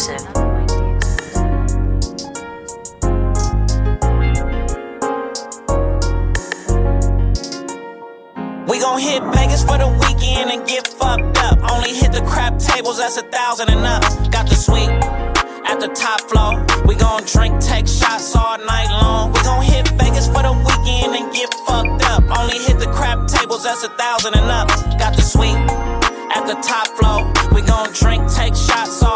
exclusive. We gon' hit Vegas for the weekend and get fucked up. Only hit the crap tables, that's a thousand and up. Got the suite at the top floor. We gon' drink, take shots all night long. We gon' hit Vegas for the weekend and get fucked up. Only hit the crap tables, that's a thousand and up. Got the suite at the top floor. We gon' drink, take shots all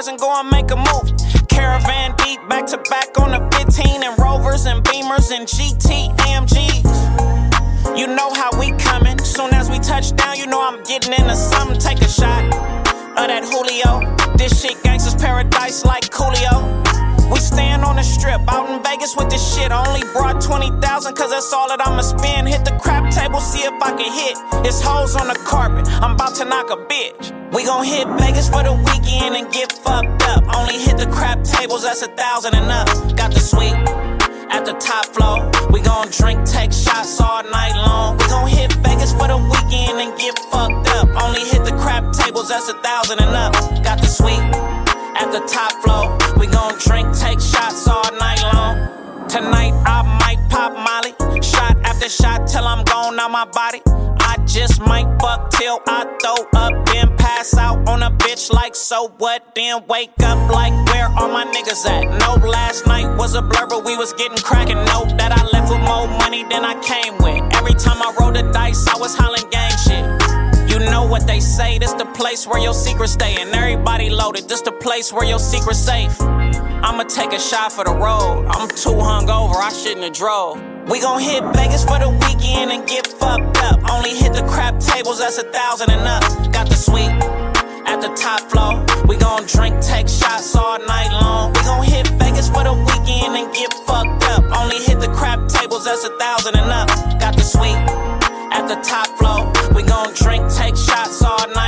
cars and go and make a move. Caravan deep, back to back on the 15 and Rovers and Beamers and GT AMGs. You know how we coming. Soon as we touch down, you know I'm getting into something. Take a shot of that Julio. This shit gangsters paradise like Coolio. We stand on the strip out in Vegas with this shit. Only brought 20,000 cause that's all that I'ma spend. Hit the crap table, see if I can hit. It's hoes on the carpet. I'm about to knock a bitch. We gon' hit Vegas for the weekend and get fucked up. Only hit the crap tables, that's a thousand and up. Got the suite at the top floor. We gon' drink, take shots all night long. We gon' hit Vegas for the weekend and get fucked up. Only hit the crap tables, that's a thousand and up. Got the suite at the top floor. We gon' drink, take shots all night long. Tonight Out my body. I just might fuck till I throw up, then pass out on a bitch like so what? Then wake up like where are my niggas at? No, last night was a blur, but we was getting crackin'. Know that I left with more money than I came with. Every time I rolled the dice, I was hollering gang shit. You know what they say, this the place where your secrets stay. And everybody loaded, this the place where your secret's safe. I'ma take a shot for the road. I'm too hungover, I shouldn't have drove. We gon' hit Vegas for the weekend and get fucked up. Only hit the crap tables, that's a thousand and up. Got the suite at the top floor. We gon' drink, take shots all night long. We gon' hit Vegas for the weekend and get fucked up. Only hit the crap tables, that's a thousand and up. Got the suite at the top floor. We gon' drink, take shots all night.